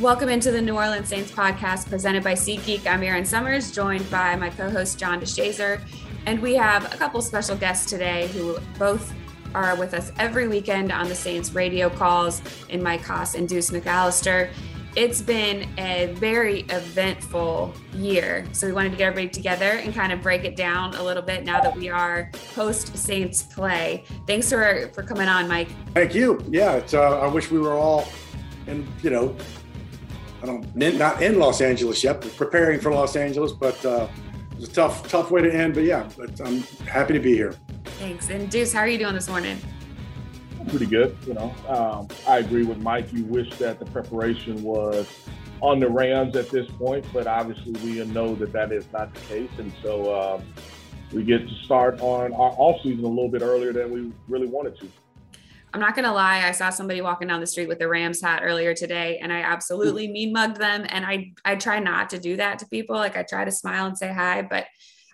Welcome into the New Orleans Saints podcast presented by SeatGeek. I'm Erin Summers, joined by my co host, John DeShazier. And we have a couple special guests today who both are with us every weekend on the Saints radio calls in Mike Hoss and Deuce McAllister. It's been a very eventful year. So we wanted to get everybody together and kind of break it down a little bit now that we are post Saints play. Thanks for, for coming on, Mike. Thank you. Yeah, it's, uh, I wish we were all in, you know, I don't not in Los Angeles yet, but preparing for Los Angeles. But uh, it's a tough, tough way to end. But yeah, but I'm happy to be here. Thanks. And Deuce, how are you doing this morning? Pretty good. You know, um, I agree with Mike. You wish that the preparation was on the Rams at this point, but obviously we know that that is not the case, and so um, we get to start on our off season a little bit earlier than we really wanted to. I'm not gonna lie, I saw somebody walking down the street with a Rams hat earlier today, and I absolutely mean mugged them. And I I try not to do that to people. Like I try to smile and say hi, but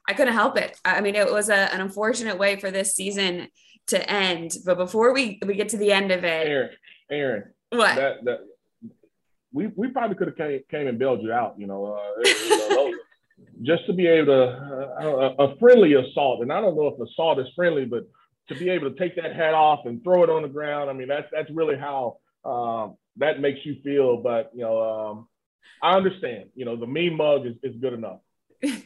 I couldn't help it. I mean, it was a, an unfortunate way for this season to end. But before we we get to the end of it, Aaron, Erin, what? That, that, we we probably could have came, came and bailed you out. You know, uh, you know just to be able to uh, a friendly assault, and I don't know if assault is friendly, but to be able to take that hat off and throw it on the ground. I mean, that's that's really how um, that makes you feel. But you know, um, I understand. You know, the mean mug is, is good enough.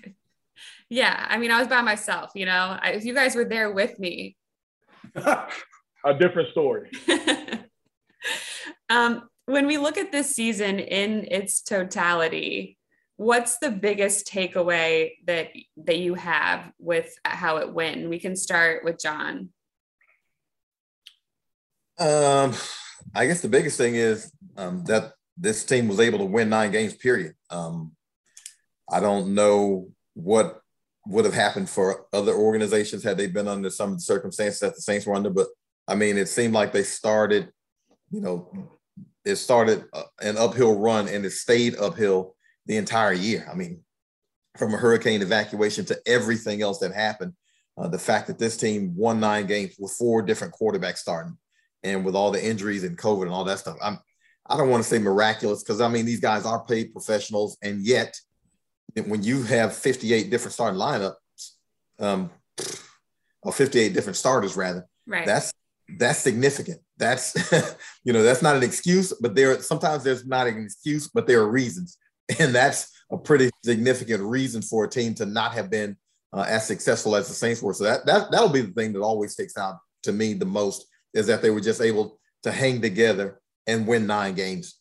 yeah, I mean, I was by myself. You know, I, if you guys were there with me, a different story. um, when we look at this season in its totality, what's the biggest takeaway that that you have with how it went? We can start with john. Um i guess the biggest thing is um, that this team was able to win nine games period. Um, i don't know what would have happened for other organizations had they been under some of the circumstances that the saints were under but i mean it seemed like they started you know it started uh, an uphill run and it stayed uphill the entire year. I mean, from a hurricane evacuation to everything else that happened, uh, the fact that this team won nine games with four different quarterbacks starting, and with all the injuries and COVID and all that stuff, I'm I don't want to say miraculous because I mean these guys are paid professionals, and yet when you have 58 different starting lineups, um, or 58 different starters rather, right. that's that's significant. That's you know that's not an excuse, but there sometimes there's not an excuse, but there are reasons and that's a pretty significant reason for a team to not have been uh, as successful as the Saints were. So that that that'll be the thing that always sticks out to me the most is that they were just able to hang together and win nine games.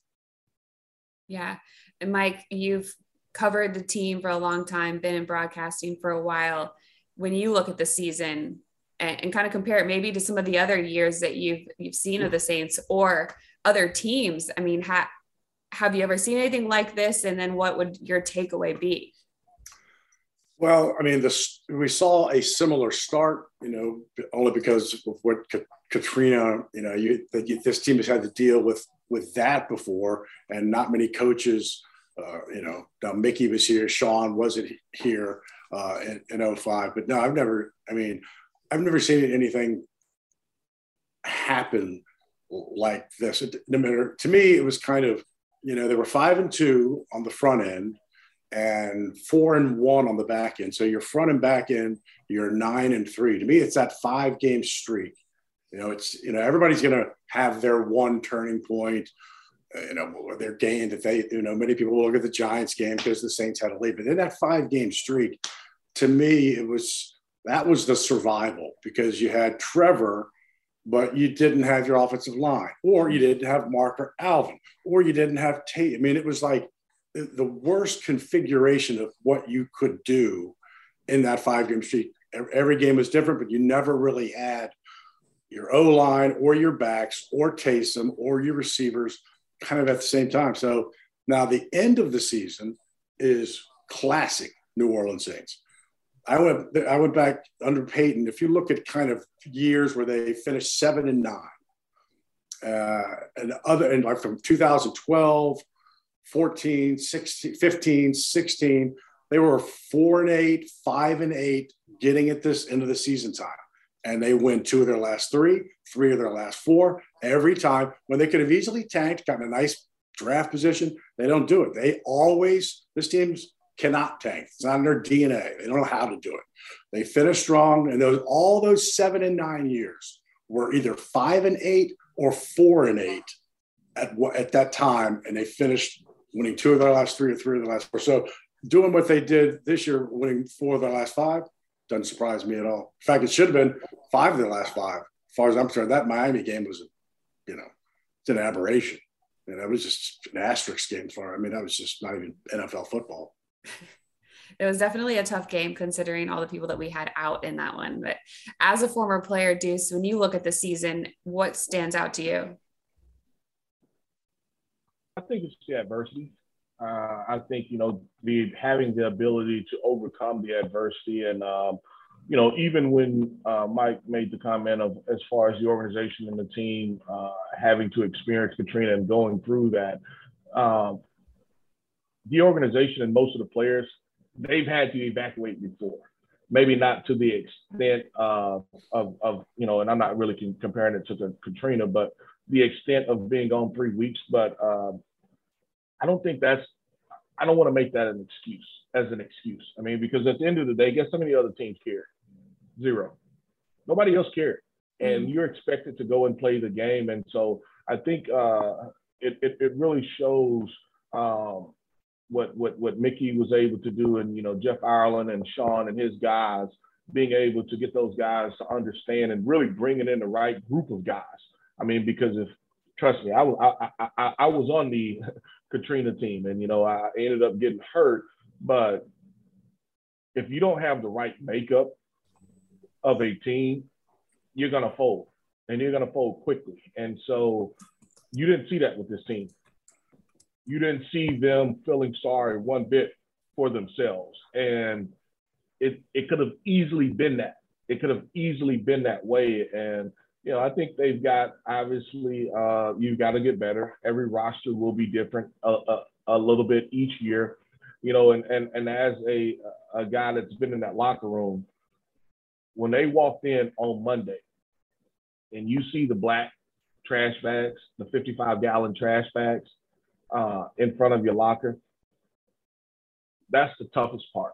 Yeah, and Mike, you've covered the team for a long time, been in broadcasting for a while. When you look at the season and, and kind of compare it maybe to some of the other years that you've you've seen of the Saints or other teams, I mean, ha- have you ever seen anything like this? And then what would your takeaway be? Well, I mean, this we saw a similar start, you know, only because of what Katrina, you know, you, this team has had to deal with with that before, and not many coaches, uh, you know, now Mickey was here, Sean wasn't here uh, in, in 05, but no, I've never, I mean, I've never seen anything happen like this. No matter to me, it was kind of you know, they were five and two on the front end and four and one on the back end. So your front and back end, you're nine and three. To me, it's that five game streak. You know, it's, you know, everybody's going to have their one turning point, uh, you know, their game that they, you know, many people will look at the Giants game because the Saints had a lead. But in that five game streak, to me, it was, that was the survival because you had Trevor but you didn't have your offensive line, or you didn't have Marker Alvin, or you didn't have Tate. I mean, it was like the worst configuration of what you could do in that five game streak. Every game was different, but you never really had your O line or your backs or Taysom or your receivers kind of at the same time. So now the end of the season is classic New Orleans Saints. I went I went back under Payton. If you look at kind of years where they finished seven and nine, uh, and other and like from 2012, 14, 16, 15, 16, they were four and eight, five and eight, getting at this into the season time. And they win two of their last three, three of their last four every time when they could have easily tanked, gotten a nice draft position. They don't do it. They always, this team's cannot tank. It's not in their DNA. They don't know how to do it. They finish strong, and those all those seven and nine years were either five and eight or four and eight at at that time, and they finished winning two of their last three or three of the last four. So doing what they did this year, winning four of their last five, doesn't surprise me at all. In fact, it should have been five of their last five. As far as I'm concerned, that Miami game was, you know, it's an aberration. And that was just an asterisk game for. I mean, that was just not even NFL football. it was definitely a tough game considering all the people that we had out in that one. But as a former player, Deuce, when you look at the season, what stands out to you? I think it's the adversity. Uh, I think you know the having the ability to overcome the adversity, and um, you know even when uh, Mike made the comment of as far as the organization and the team uh, having to experience Katrina and going through that, um, the organization and most of the players they've had to evacuate before. Maybe not to the extent of, of you know, and I'm not really comparing it to the Katrina, but the extent of being gone three weeks. But um, I don't think that's, I don't want to make that an excuse as an excuse. I mean, because at the end of the day, guess how many other teams care? Zero. Nobody else cared. And mm-hmm. you're expected to go and play the game. And so I think uh, it, it, it, really shows um, what, what, what Mickey was able to do and, you know, Jeff Ireland and Sean and his guys being able to get those guys to understand and really bringing in the right group of guys. I mean, because if, trust me, I was, I, I, I was on the Katrina team. And, you know, I ended up getting hurt. But if you don't have the right makeup of a team, you're to fold and you're to fold quickly. And so you didn't see that with this team. You didn't see them feeling sorry one bit for themselves. And it, it could have easily been that. It could have easily been that way. And you know, I think they've got obviously uh, you've got to get better. Every roster will be different a, a, a, little bit each year, you know. And and and as a a guy that's been in that locker room, when they walked in on Monday, and you see the black trash bags, the 55 gallon trash bags uh, in front of your locker, that's the toughest part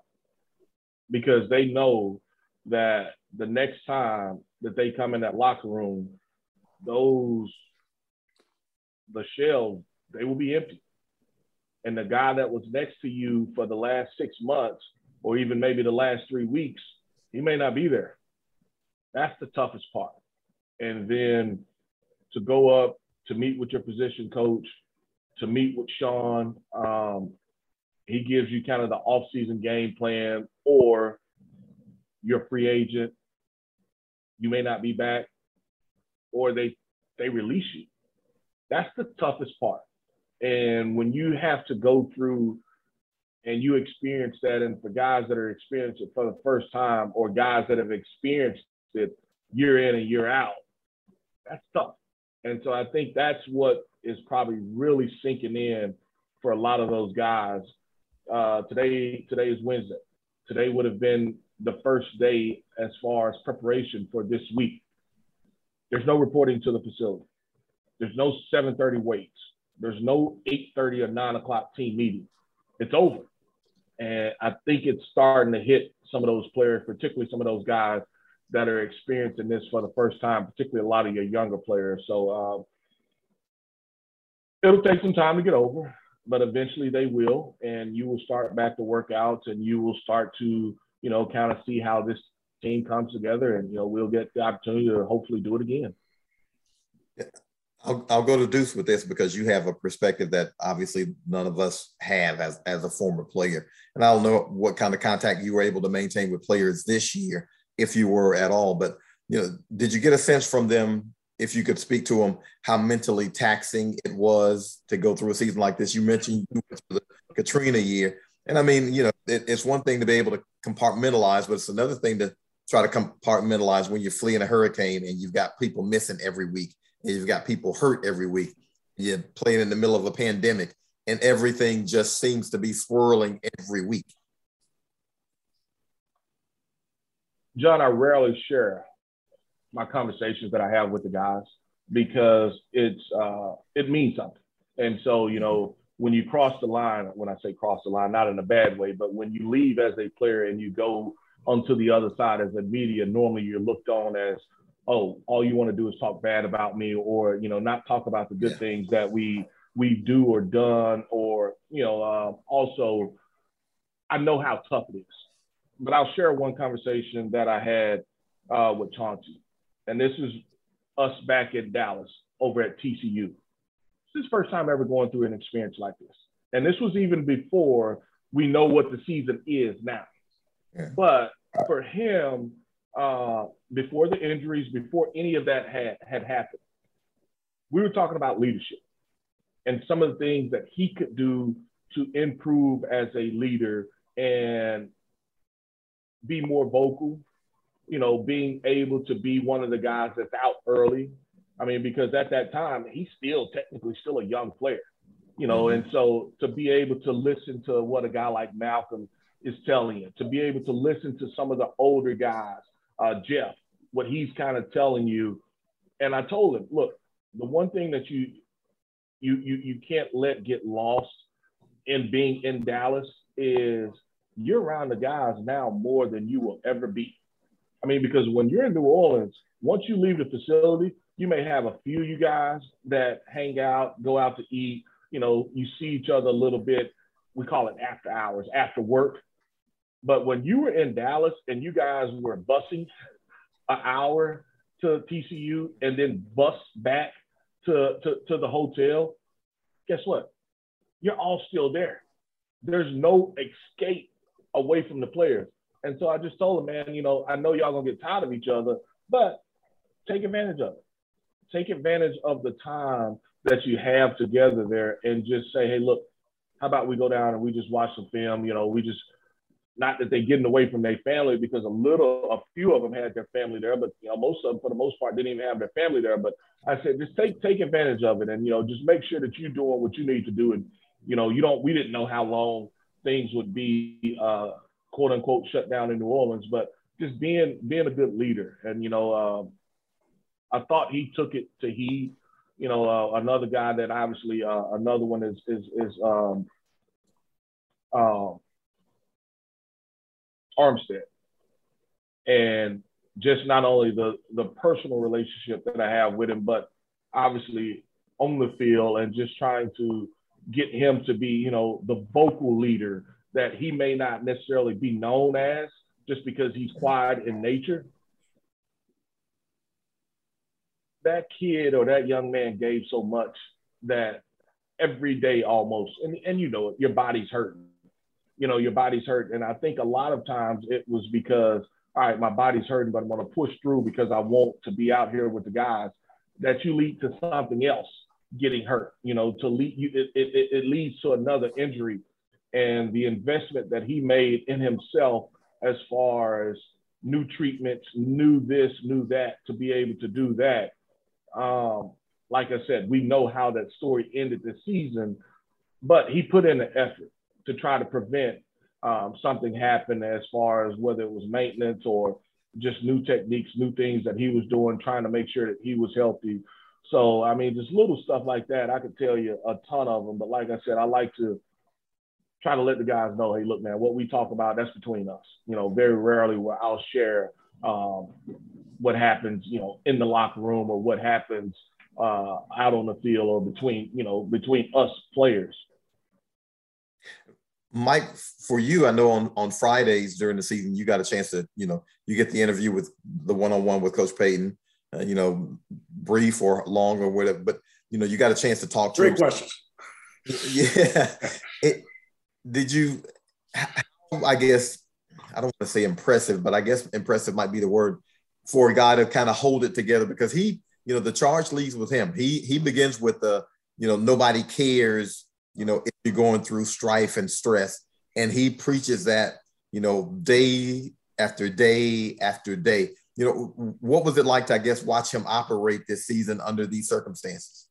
because they know that the next time that they come in that locker room, those the shelves they will be empty. And the guy that was next to you for the last six months, or even maybe the last three weeks, he may not be there. That's the toughest part. And then to go up to meet with your position coach, to meet with Sean, um, he gives you kind of the off-season game plan, or you're free agent, you may not be back, or they they release you. That's the toughest part. And when you have to go through and you experience that, and for guys that are experiencing it for the first time, or guys that have experienced it year in and year out, that's tough. And so I think that's what is probably really sinking in for a lot of those guys. Uh, today, today is Wednesday. Today would have been the first day as far as preparation for this week. There's no reporting to the facility. There's no 7:30 weights. There's no 8:30 or 9 o'clock team meeting. It's over, and I think it's starting to hit some of those players, particularly some of those guys that are experiencing this for the first time, particularly a lot of your younger players. So uh, it'll take some time to get over, but eventually they will, and you will start back to workouts, and you will start to you know, kind of see how this team comes together, and you know, we'll get the opportunity to hopefully do it again. Yeah. I'll, I'll go to Deuce with this because you have a perspective that obviously none of us have as, as a former player. And I don't know what kind of contact you were able to maintain with players this year, if you were at all. But you know, did you get a sense from them, if you could speak to them, how mentally taxing it was to go through a season like this? You mentioned the Katrina year. And I mean, you know, it, it's one thing to be able to compartmentalize, but it's another thing to try to compartmentalize when you're fleeing a hurricane and you've got people missing every week and you've got people hurt every week. You're playing in the middle of a pandemic and everything just seems to be swirling every week. John, I rarely share my conversations that I have with the guys because it's uh, it means something. And so, you know, when you cross the line, when I say cross the line, not in a bad way, but when you leave as a player and you go onto the other side as a media, normally you're looked on as, oh, all you want to do is talk bad about me, or you know, not talk about the good yeah. things that we we do or done, or you know, uh, also, I know how tough it is. But I'll share one conversation that I had uh, with Chauncey, and this is us back in Dallas over at TCU. This is first time ever going through an experience like this, and this was even before we know what the season is now. Yeah. But for him, uh, before the injuries, before any of that had, had happened, we were talking about leadership and some of the things that he could do to improve as a leader and be more vocal, you know, being able to be one of the guys that's out early. I mean, because at that time, he's still technically still a young player, you know, and so to be able to listen to what a guy like Malcolm is telling you, to be able to listen to some of the older guys, uh, Jeff, what he's kind of telling you. And I told him, look, the one thing that you you you you can't let get lost in being in Dallas is you're around the guys now more than you will ever be. I mean, because when you're in New Orleans, once you leave the facility, you may have a few you guys that hang out, go out to eat. You know, you see each other a little bit. We call it after hours, after work. But when you were in Dallas and you guys were busing an hour to TCU and then bus back to, to, to the hotel, guess what? You're all still there. There's no escape away from the players. And so I just told him, man, you know, I know y'all gonna get tired of each other, but take advantage of it. Take advantage of the time that you have together there and just say, hey, look, how about we go down and we just watch some film? You know, we just not that they're getting away from their family because a little, a few of them had their family there, but you know, most of them, for the most part, didn't even have their family there. But I said, just take take advantage of it, and you know, just make sure that you're doing what you need to do. And you know, you don't. We didn't know how long things would be, uh, quote unquote, shut down in New Orleans, but just being being a good leader. And you know, um, I thought he took it to he. You know, uh, another guy that obviously, uh, another one is is is um, uh, Armstead. And just not only the the personal relationship that I have with him, but obviously on the field and just trying to get him to be, you know, the vocal leader that he may not necessarily be known as just because he's quiet in nature. That kid or that young man gave so much that every day almost, and, and you know it, your body's hurting you know, your body's hurt. And I think a lot of times it was because, all right, my body's hurting, but I'm going to push through because I want to be out here with the guys. That you lead to something else getting hurt, you know, to lead you, it, it, it leads to another injury. And the investment that he made in himself as far as new treatments, new this, new that, to be able to do that. Um, like I said, we know how that story ended this season, but he put in the effort to try to prevent um, something happen as far as whether it was maintenance or just new techniques, new things that he was doing, trying to make sure that he was healthy. So, I mean, just little stuff like that. I could tell you a ton of them. But like I said, I like to try to let the guys know, hey, look, man, what we talk about, that's between us. You know, very rarely will I'll share um, what happens, you know, in the locker room or what happens uh, out on the field or between, you know, between us players. Mike, for you, I know on, on Fridays during the season, you got a chance to, you know, you get the interview with the one-on-one with Coach Payton, uh, you know, brief or long or whatever, but, you know, you got a chance to talk to Great him. questions. Yeah. It, did you, I guess, I don't want to say impressive, but I guess impressive might be the word for a guy to kind of hold it together because he, you know, the charge leads with him. He, he begins with the, you know, nobody cares you know, if you're going through strife and stress. And he preaches that, you know, day after day after day. You know, what was it like to, I guess, watch him operate this season under these circumstances?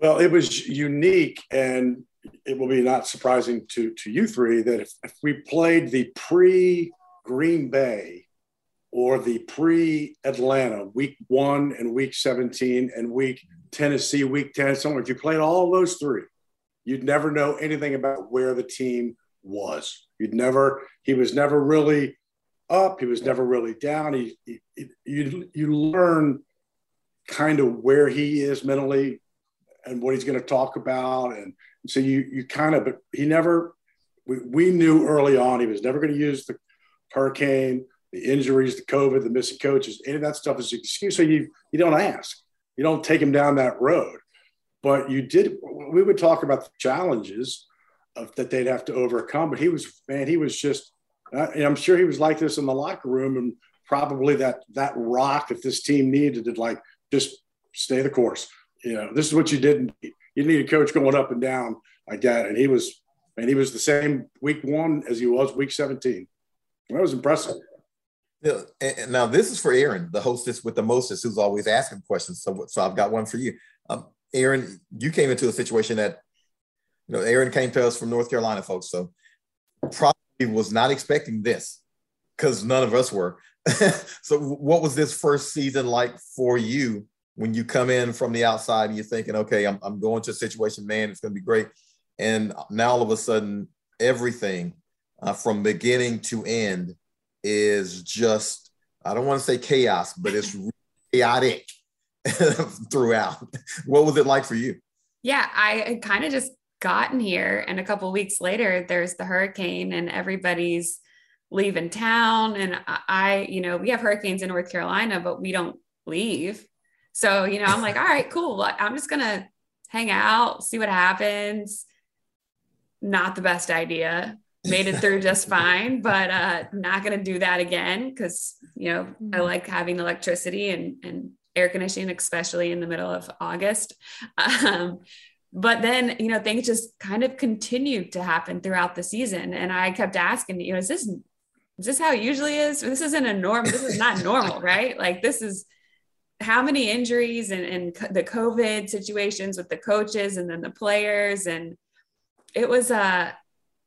Well, it was unique, and it will be not surprising to, to you three that if, if we played the pre Green Bay or the pre Atlanta week one and week 17 and week Tennessee, Week Ten, somewhere. If you played all those three, you'd never know anything about where the team was. You'd never. He was never really up. He was never really down. He, he you you learn kind of where he is mentally and what he's going to talk about, and so you you kind of. But he never. We, we knew early on he was never going to use the hurricane, the injuries, the COVID, the missing coaches. Any of that stuff is an excuse. So you you don't ask. You don't take him down that road. But you did. We would talk about the challenges of, that they'd have to overcome. But he was man. He was just and I'm sure he was like this in the locker room, and probably that that rock that this team needed to like just stay the course. You know, this is what you didn't. You need a coach going up and down like that, and he was, and he was the same week one as he was week 17. That was impressive. Yeah, now this is for Erin, the hostess with the mostest, who's always asking questions. So, so I've got one for you, um, Erin. You came into a situation that, you know, Erin came to us from North Carolina, folks. So, probably was not expecting this because none of us were. so, what was this first season like for you when you come in from the outside and you're thinking, okay, I'm, I'm going to a situation, man, it's going to be great. And now all of a sudden, everything uh, from beginning to end is just, I don't want to say chaos, but it's chaotic throughout. What was it like for you? Yeah, I kind of just gotten here and a couple weeks later there's the hurricane and everybody's leaving town and I you know we have hurricanes in North Carolina but we don't leave so you know I'm like all right cool. I'm just going to hang out see what happens. Not the best idea. Made it through just fine but uh not going to do that again cuz you know I mm-hmm. like having electricity and and air conditioning especially in the middle of August. Um but then you know things just kind of continued to happen throughout the season and i kept asking you know is this is this how it usually is? This isn't a norm this is not normal right? Like this is how many injuries and, and the covid situations with the coaches and then the players and it was uh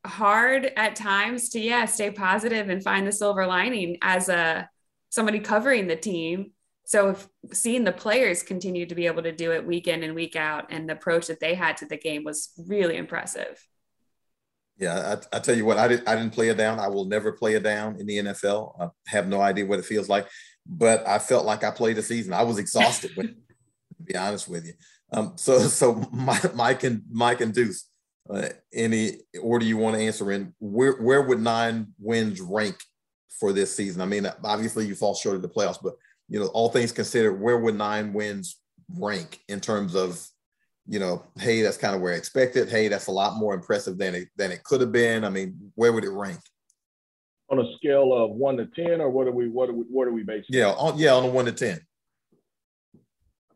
hard at times to yeah stay positive and find the silver lining as a somebody covering the team so if seeing the players continue to be able to do it week in and week out and the approach that they had to the game was really impressive. Yeah, I, I tell you what, I, did, I didn't play it down. I will never play it down in the NFL. I have no idea what it feels like, but I felt like I played the season. I was exhausted, to be honest with you. Um, so, so Mike and Mike and Deuce, uh, any order you want to answer in, where where would nine wins rank for this season? I mean, obviously you fall short of the playoffs, but you know, all things considered, where would nine wins rank in terms of, you know, hey, that's kind of where I expected. Hey, that's a lot more impressive than it than it could have been. I mean, where would it rank? On a scale of one to ten, or what are we what are we what are we basing? Yeah, on yeah, on a one to ten.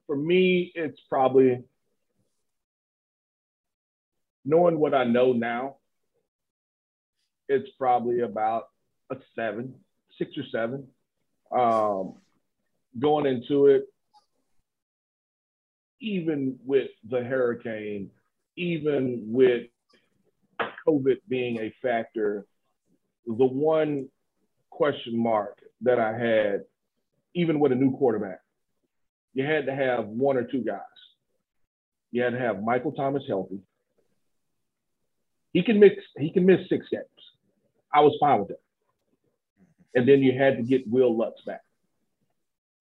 For me, it's probably knowing what I know now, it's probably about a seven, six or seven. Um, going into it, even with the hurricane, even with COVID being a factor, the one question mark that I had, even with a new quarterback, you had to have one or two guys. You had to have Michael Thomas healthy. He can mix, he can miss six games. I was fine with that. And then you had to get Will Lutz back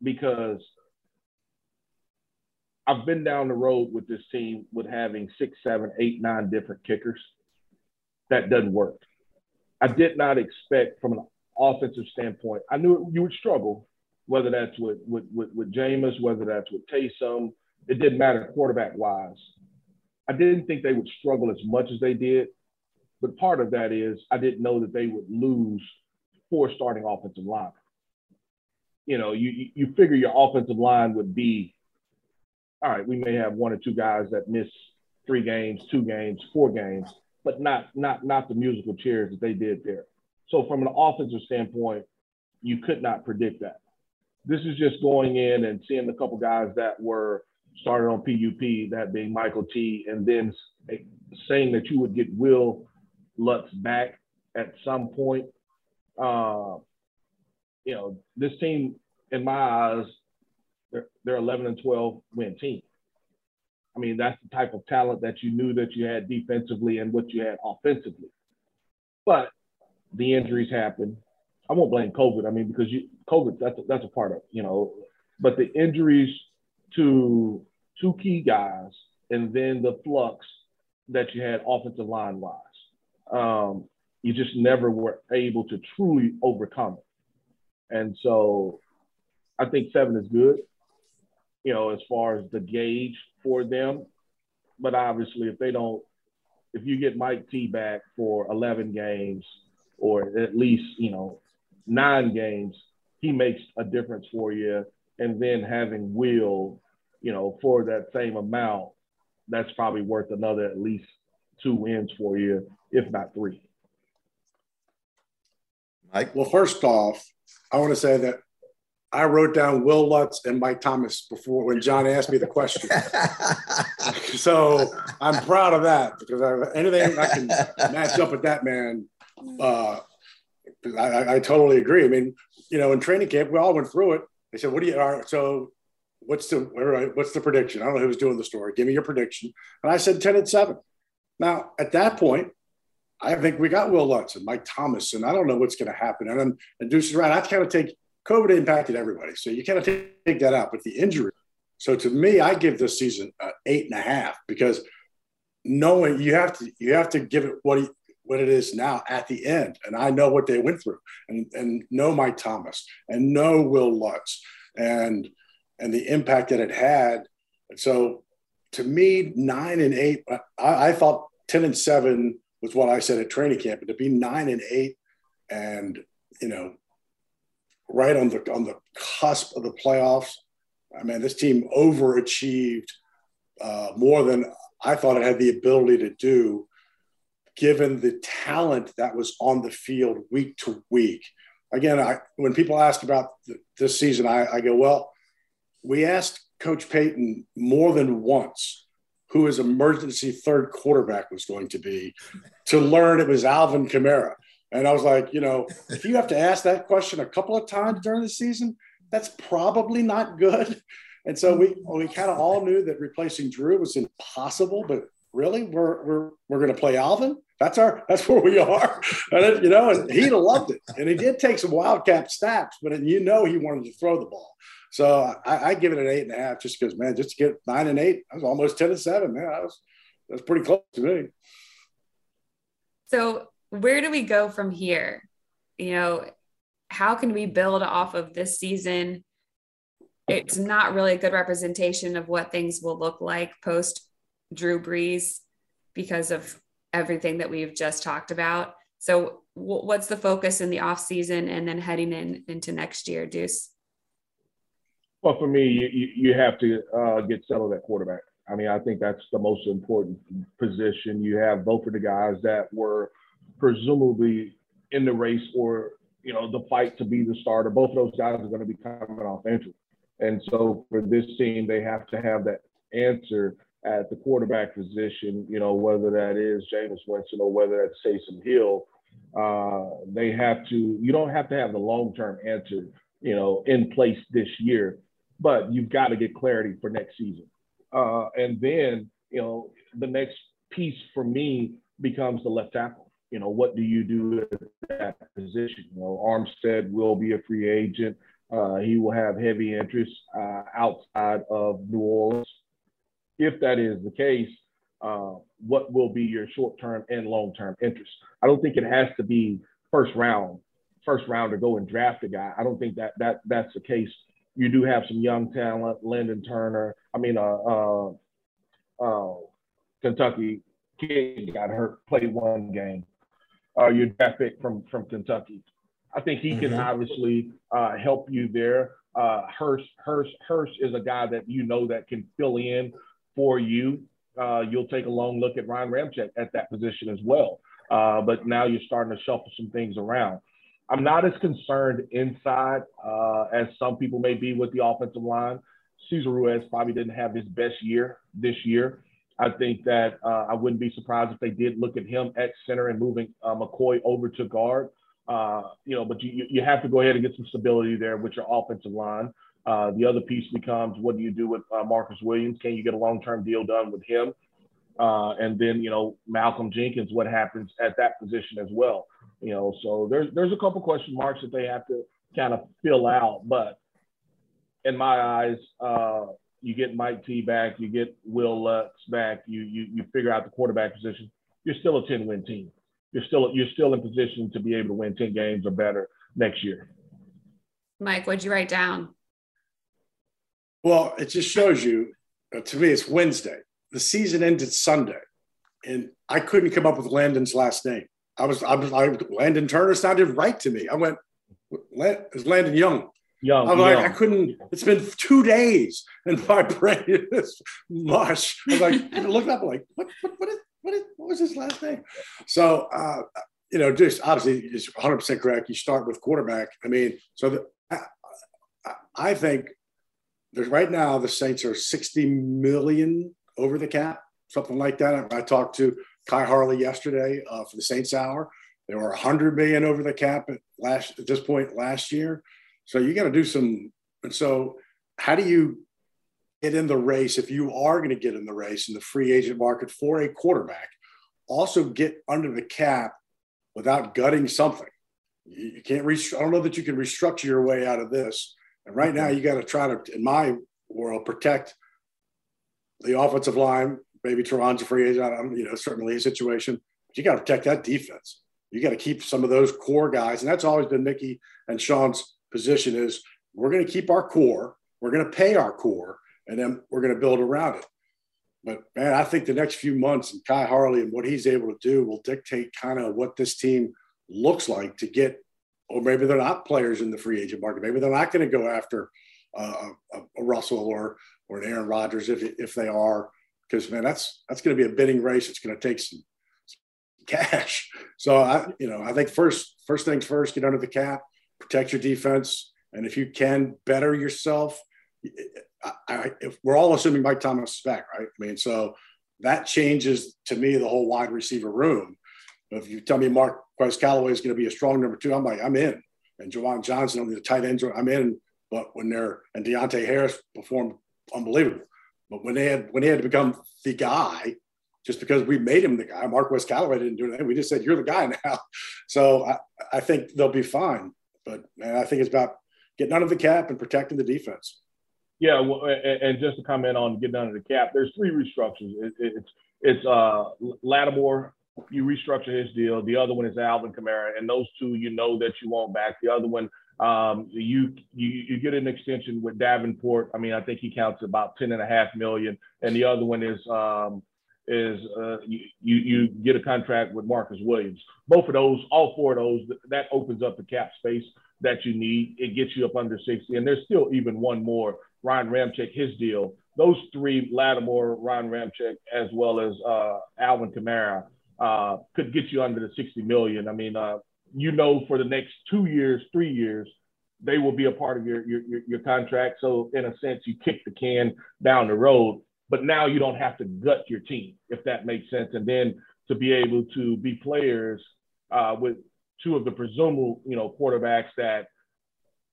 because I've been down the road with this team with having six, seven, eight, nine different kickers. That doesn't work. I did not expect from an offensive standpoint. I knew you would struggle, whether that's with with with, with Jameis, whether that's with Taysom. It didn't matter quarterback wise. I didn't think they would struggle as much as they did, but part of that is I didn't know that they would lose four starting offensive line you know, you you figure your offensive line would be, all right, we may have one or two guys that miss three games, two games, four games, but not not not the musical chairs that they did there. So from an offensive standpoint, you could not predict that. This is just going in and seeing a couple guys that were started on PUP, that being Michael T, and then saying that you would get Will Lutz back at some point. Uh, you know, this team, in my eyes, they're, they're 11 and 12 win team. I mean, that's the type of talent that you knew that you had defensively and what you had offensively. But the injuries happen. I won't blame COVID. I mean, because you COVID, that's a, that's a part of you know. But the injuries to two key guys, and then the flux that you had offensive line wise, um, you just never were able to truly overcome it. And so, I think seven is good. You know, as far as the gauge for them, but obviously, if they don't, if you get Mike T back for 11 games or at least you know nine games, he makes a difference for you. And then having Will, you know, for that same amount, that's probably worth another at least two wins for you, if not three. Mike? Well, first off, I want to say that I wrote down Will Lutz and Mike Thomas before when John asked me the question. so I'm proud of that because I, anything I can match up with that man, uh, I, I, totally agree. I mean, you know, in training camp, we all went through it. They said, "What do you are?" So, what's the what's the prediction? I don't know who was doing the story. Give me your prediction. And I said ten and seven. Now, at that point, I think we got Will Lutz and Mike Thomas, and I don't know what's going to happen. And then and Deuce is right. I kind of take COVID impacted everybody, so you kind of take, that out. But the injury. So to me, I give this season eight and a half because knowing you have to you have to give it what he, what it is now at the end. And I know what they went through and, and know Mike Thomas and know Will Lutz and and the impact that it had. So to me, nine and eight, I, I thought 10 and seven was what I said at training camp, but to be nine and eight and you know, right on the on the cusp of the playoffs. I mean, this team overachieved uh, more than I thought it had the ability to do given the talent that was on the field week to week. Again, I, when people ask about this season, I, I go, well, we asked Coach Payton more than once who his emergency third quarterback was going to be to learn it was Alvin Kamara. And I was like, you know, if you have to ask that question a couple of times during the season, that's probably not good. And so we we kind of all knew that replacing Drew was impossible, but really, we're we're we're going to play Alvin? That's our that's where we are. And it, you know and he loved it. And he did take some wildcat snaps but you know he wanted to throw the ball. So I, I give it an eight and a half just because man just to get nine and eight i was almost 10 and seven man. That was that's pretty close to me. So where do we go from here you know how can we build off of this season it's not really a good representation of what things will look like post drew brees because of everything that we've just talked about. So w- what's the focus in the off season and then heading in into next year, Deuce? Well, for me, you, you have to uh, get settled at quarterback. I mean, I think that's the most important position. You have both of the guys that were presumably in the race or you know the fight to be the starter. Both of those guys are going to be coming off injury, and so for this team, they have to have that answer at the quarterback position, you know, whether that is Jameis Winston or whether that's Taysom Hill, uh, they have to, you don't have to have the long term answer, you know, in place this year, but you've got to get clarity for next season. Uh, and then, you know, the next piece for me becomes the left tackle. You know, what do you do at that position? You know, Armstead will be a free agent. Uh, he will have heavy interest uh, outside of New Orleans if that is the case, uh, what will be your short-term and long-term interest? I don't think it has to be first round, first round to go and draft a guy. I don't think that that that's the case. You do have some young talent, Landon Turner. I mean, uh, uh, uh Kentucky kid got hurt, played one game. Uh, your draft pick from from Kentucky. I think he can mm-hmm. obviously uh, help you there. Uh, Hurst, Hurst, Hurst is a guy that you know that can fill in for you. Uh, you'll take a long look at Ryan Ramczyk at that position as well. Uh, but now you're starting to shuffle some things around. I'm not as concerned inside uh, as some people may be with the offensive line. Cesar Ruiz probably didn't have his best year this year. I think that uh, I wouldn't be surprised if they did look at him at center and moving uh, McCoy over to guard. Uh, you know, but you, you have to go ahead and get some stability there with your offensive line. Uh, the other piece becomes what do you do with uh, Marcus Williams? Can you get a long term deal done with him? Uh, and then, you know, Malcolm Jenkins, what happens at that position as well? You know, so there's there's a couple question marks that they have to kind of fill out. But in my eyes, you get Mike T back, you get Will Lutz back, you you you figure out the quarterback position. You're still a 10 win team. You're still you're still in position to be able to win 10 games or better next year. Mike, what'd you write down? Well, it just shows you. Uh, to me, it's Wednesday. The season ended Sunday, and I couldn't come up with Landon's last name. I was, I was, I, Landon Turner sounded right to me. I went, is Landon Young? Young. I'm like, I couldn't. It's been two days, and my brain is mush. I was like, I looked up, like, what, what, what is, what is, what was his last name? So, uh, you know, just obviously, it's 100 percent correct. You start with quarterback. I mean, so the, I, I think there's right now the Saints are 60 million over the cap, something like that. I talked to Khai Harley yesterday uh, for the Saints Hour. They were 100 million over the cap at last at this point last year. So you got to do some. And so, how do you get in the race if you are going to get in the race in the free agent market for a quarterback? Also, get under the cap without gutting something. You, can't. Rest- I don't know that you can restructure your way out of this. And right now, you got to try to, in my world, protect the offensive line. Maybe Terron's a free agent. I don't, you know, certainly a situation. But you got to protect that defense. You got to keep some of those core guys, and that's always been Mickey and Sean's position. Is we're going to keep our core, we're going to pay our core, and then we're going to build around it. But man, I think the next few months and Khai Harley and what he's able to do will dictate kind of what this team looks like to get, or maybe they're not players in the free agent market. Maybe they're not going to go after uh, a, a Russell or or an Aaron Rodgers if if they are, because man, that's that's going to be a bidding race. It's going to take some, some cash. So I, you know, I think first first things first, get under the cap, protect your defense, and if you can better yourself, I, we're all assuming Mike Thomas is back, right? I mean, so that changes to me the whole wide receiver room. If you tell me Mark Quez Callaway is going to be a strong number two, I'm like, I'm in. And Juwan Johnson on the tight ends, I'm in. But when they're and Deonte Harris performed unbelievable. But when they had when he had to become the guy, just because we made him the guy, Marquez Callaway didn't do anything. We just said you're the guy now. So I, I think they'll be fine. But man, I think it's about getting under the cap and protecting the defense. Yeah, well, and just to comment on getting under the cap, there's three restructures. It's it's uh, Lattimore, you restructure his deal. The other one is Alvin Kamara, and those two you know that you want back. The other one um, you, you you get an extension with Davenport. I mean, I think he counts about ten and a half million, and the other one is um, is uh, you, you get a contract with Marcus Williams. Both of those, all four of those, that opens up the cap space that you need. It gets you up under sixty, and there's still even one more. Ryan Ramczyk, his deal. Those three, Lattimore, Ryan Ramczyk, as well as uh, Alvin Kamara, uh, could get you under the 60 million. I mean, uh, you know for the next two years, three years, they will be a part of your, your, your, contract. So in a sense, you kick the can down the road, but now you don't have to gut your team, if that makes sense. And then to be able to be players uh, with two of the presumable, you know, quarterbacks that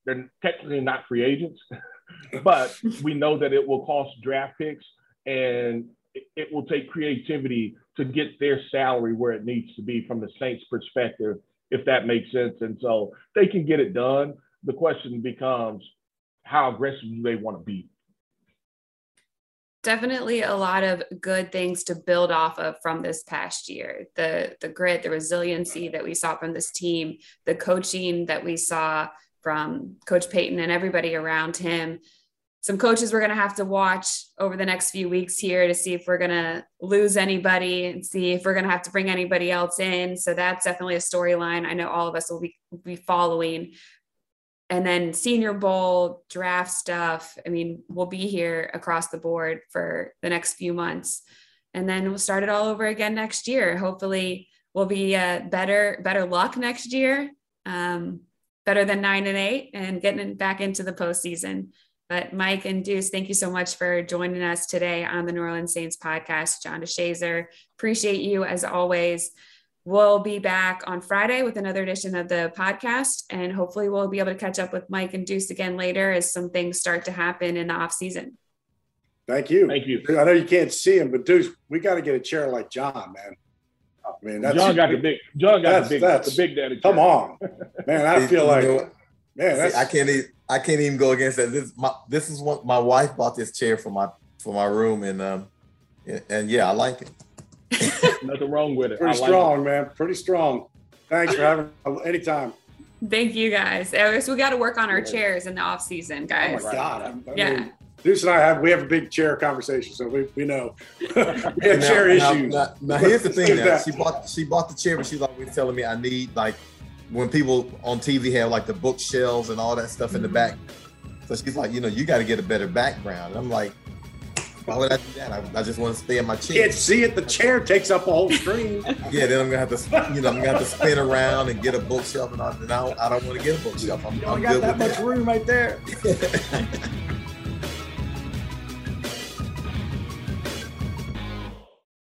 they're technically not free agents, but we know that it will cost draft picks and it will take creativity to get their salary where it needs to be from the Saints' perspective if that makes sense. And so they can get it done. The question becomes how aggressive do they want to be? Definitely a lot of good things to build off of from this past year. The the grit, the resiliency that we saw from this team, the coaching that we saw from Coach Payton and everybody around him some coaches we're going to have to watch over the next few weeks here to see if we're going to lose anybody and see if we're going to have to bring anybody else in. So that's definitely a storyline I know all of us will be, be following. And then Senior Bowl draft stuff. I mean, we'll be here across the board for the next few months. And then we'll start it all over again next year. Hopefully, we'll be uh, better better luck next year, um, better than nine and eight, and getting back into the postseason. But Mike and Deuce, thank you so much for joining us today on the New Orleans Saints podcast. John DeShazier, appreciate you as always. We'll be back on Friday with another edition of the podcast. And hopefully, we'll be able to catch up with Mike and Deuce again later as some things start to happen in the off season. Thank you. Thank you. I know you can't see him, but Deuce, we got to get a chair like John, man. I mean, that's, John got the big. John got That's- the big. that's- the big daddy. come on, man. I feel like, man, that's I can't even I can't even go against that. This my this is what my wife bought this chair for my for my room and um and, and yeah, I like it. Nothing wrong with it. pretty I like strong, man. Pretty strong. Thanks for having me anytime. Thank you guys. I guess we got to work on our chairs in the off season, Oh guys. my God. I, I Yeah. mean, Deuce and I have we have a big chair conversation, so we, we know we have Now- chair now- issues. Now, now here's the thing. Now. that. She bought she bought the chair, but she's always telling me I need like when people on TV have like the bookshelves and all that stuff in the Mhm. back. So she's like, you know, you got to get a better background. And I'm like, why would I do that? I, I just want to stay in my chair. Can't see it. The chair takes up a whole screen. Yeah, then I'm gonna have to, you know, I'm gonna have to spin around and get a bookshelf and all. And I don't, I don't want to get a bookshelf. I'm, You I'm only good got that much room right there. that.